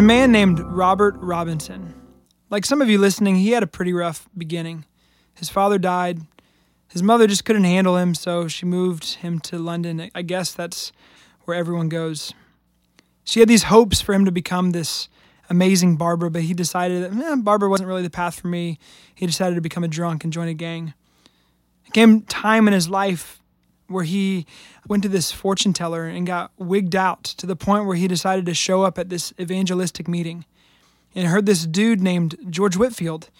a man named Robert Robinson. Like some of you listening, he had a pretty rough beginning. His father died. His mother just couldn't handle him, so she moved him to London. I guess that's where everyone goes. She had these hopes for him to become this amazing barber, but he decided that eh, barber wasn't really the path for me. He decided to become a drunk and join a gang. It came time in his life where he went to this fortune teller and got wigged out to the point where he decided to show up at this evangelistic meeting and heard this dude named George Whitefield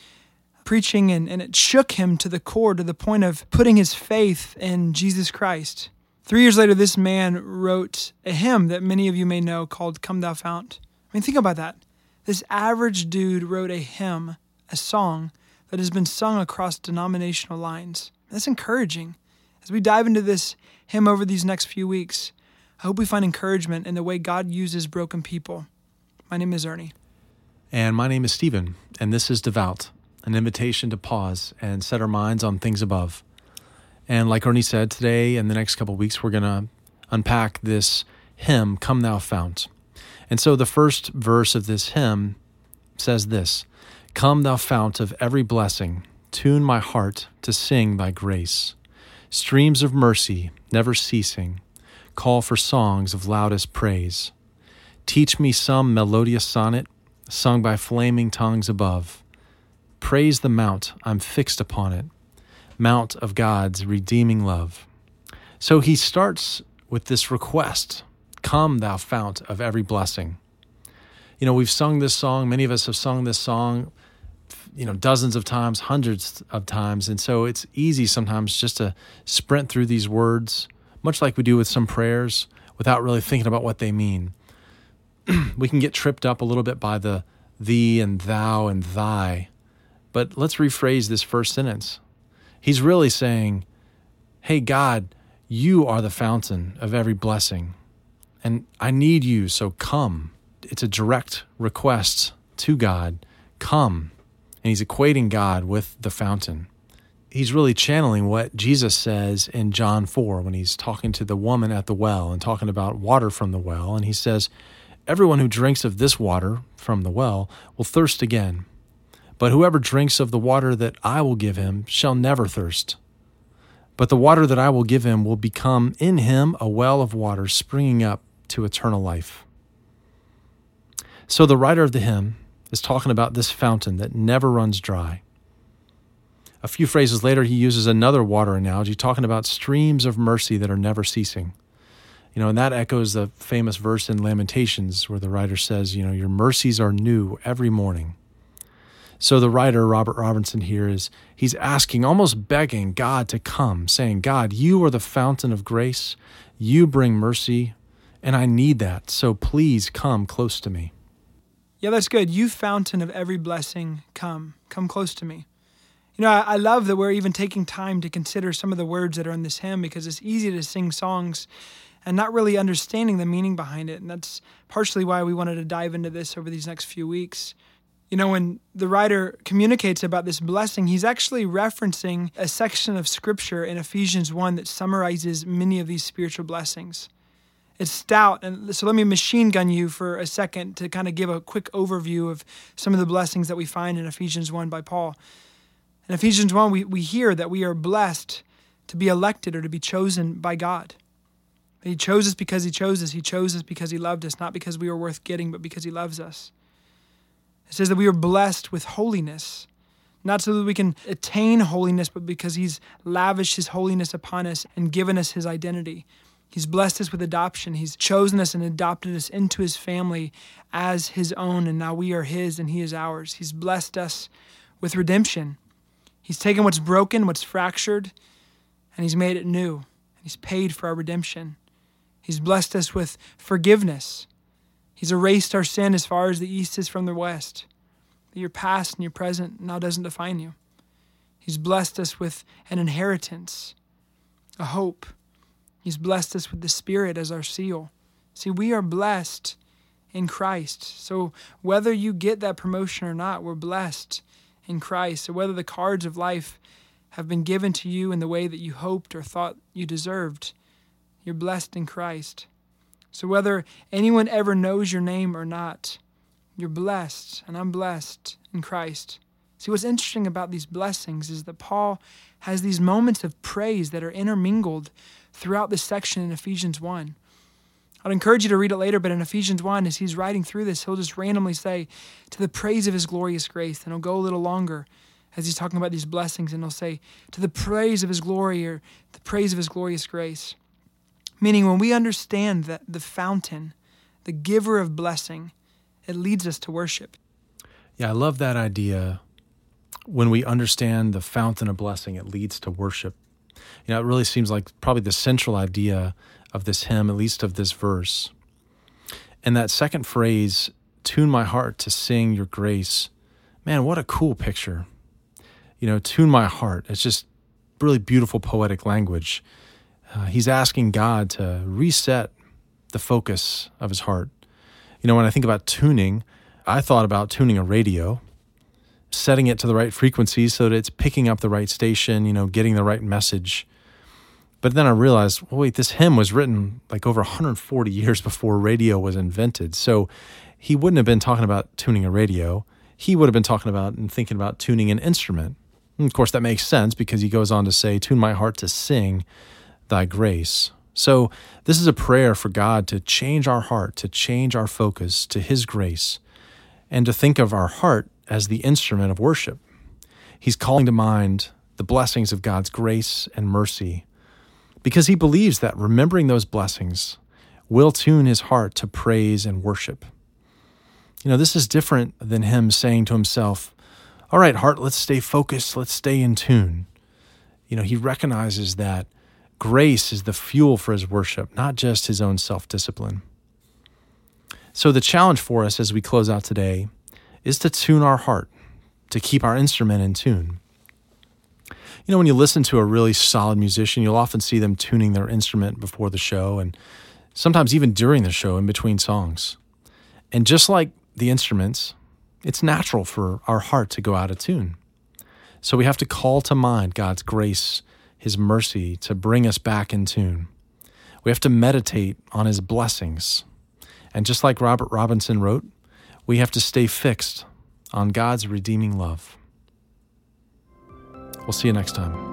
preaching, and, and it shook him to the core to the point of putting his faith in Jesus Christ. Three years later, this man wrote a hymn that many of you may know called Come Thou Fount. I mean, think about that. This average dude wrote a hymn, a song that has been sung across denominational lines. That's encouraging. As we dive into this hymn over these next few weeks, I hope we find encouragement in the way God uses broken people. My name is Ernie. And my name is Stephen, and this is Devout, an invitation to pause and set our minds on things above. And like Ernie said, today and the next couple weeks, we're going to unpack this hymn, Come Thou Fount. And so the first verse of this hymn says this Come, thou fount of every blessing, tune my heart to sing thy grace. Streams of mercy, never ceasing, call for songs of loudest praise. Teach me some melodious sonnet sung by flaming tongues above. Praise the mount, I'm fixed upon it, mount of God's redeeming love. So he starts with this request Come, thou fount of every blessing. You know, we've sung this song, many of us have sung this song you know dozens of times hundreds of times. And so it's easy sometimes just to sprint through these words much like we do with some prayers without really thinking about what they mean. We can get tripped up a little bit by the thee and thou and thy. But let's rephrase this first sentence. He's really saying hey god you are the fountain of every blessing and i need you so come. It's a direct request to god come and he's equating God with the fountain. He's really channeling what Jesus says in John 4 when he's talking to the woman at the well and talking about water from the well. And he says, Everyone who drinks of this water from the well will thirst again. But whoever drinks of the water that I will give him shall never thirst. But the water that I will give him will become in him a well of water springing up to eternal life. So the writer of the hymn is talking about this fountain that never runs dry. A few phrases later, he uses another water analogy, talking about streams of mercy that are never ceasing. You know, and that echoes the famous verse in Lamentations where the writer says, you know, your mercies are new every morning. So the writer, Robert Robinson, here is he's asking, almost begging God to come, saying, God, you are the fountain of grace. You bring mercy, and I need that. So please come close to me. Yeah, that's good. You fountain of every blessing, come, come close to me. You know, I, I, love that we're even taking time to consider some of the words that are in this hymn because it's easy to sing songs and not really understanding the meaning behind it. And that's partially why we wanted to dive into this over these next few weeks. You know, when the writer communicates about this blessing, he's actually referencing a section of scripture in Ephesians 1 that summarizes many of these spiritual blessings. It's stout. And so let me machine gun you for a second to kind of give a quick overview of some of the blessings that we find in Ephesians 1 by Paul. In Ephesians 1, we, we hear that we are blessed to be elected or to be chosen by God. He chose us because He chose us. He chose us because He loved us, not because we were worth getting, but because He loves us. It says that we are blessed with holiness, not so that we can attain holiness, but because He's lavished His holiness upon us and given us His identity. He's blessed us with adoption. He's chosen us and adopted us into his family as his own, and now we are his and he is ours. He's blessed us with redemption. He's taken what's broken, what's fractured, and he's made it new. And he's paid for our redemption. He's blessed us with forgiveness. He's erased our sin as far as the east is from the west. That your past and your present now doesn't define you. He's blessed us with an inheritance, a hope He's blessed us with the Spirit as our seal. See, we are blessed in Christ. So whether you get that promotion or not, we're blessed in Christ. So whether the cards of life have been given to you in the way that you hoped or thought you deserved, you're blessed in Christ. So whether anyone ever knows your name or not, You're blessed, and I'm blessed in Christ. See, what's interesting about these blessings is that Paul has these moments of praise that are intermingled throughout this section in Ephesians 1. I'd encourage you to read it later, but in Ephesians 1, as he's writing through this, he'll just randomly say, To the praise of his glorious grace. And he'll go a little longer as he's talking about these blessings, and he'll say, To the praise of his glory or the praise of his glorious grace. Meaning, when we understand that the fountain, the giver of blessing, it leads us to worship. Yeah, I love that idea. When we understand the fountain of blessing, it leads to worship. You know, it really seems like probably the central idea of this hymn, at least of this verse. And that second phrase, tune my heart to sing your grace. Man, what a cool picture. You know, tune my heart. It's just really beautiful poetic language. Uh, he's asking God to reset the focus of his heart. You know, when I think about tuning, I thought about tuning a radio, setting it to the right frequency so that it's picking up the right station, you know, getting the right message. But then I realized, well, wait, this hymn was written like over 140 years before radio was invented. So he wouldn't have been talking about tuning a radio. He would have been talking about and thinking about tuning an instrument. And of course, that makes sense because he goes on to say, Tune my heart to sing thy grace. So, this is a prayer for God to change our heart, to change our focus to his grace, and to think of our heart as the instrument of worship. He's calling to mind the blessings of God's grace and mercy because he believes that remembering those blessings will tune his heart to praise and worship. You know, this is different than him saying to himself, All right, heart, let's stay focused, let's stay in tune. You know, he recognizes that grace is the fuel for his worship, not just his own self discipline. So, the challenge for us as we close out today is to tune our heart, to keep our instrument in tune. You know, when you listen to a really solid musician, you'll often see them tuning their instrument before the show and sometimes even during the show in between songs. And just like the instruments, it's natural for our heart to go out of tune. So we have to call to mind God's grace, His mercy to bring us back in tune. We have to meditate on His blessings. And just like Robert Robinson wrote, we have to stay fixed on God's redeeming love. We'll see you next time.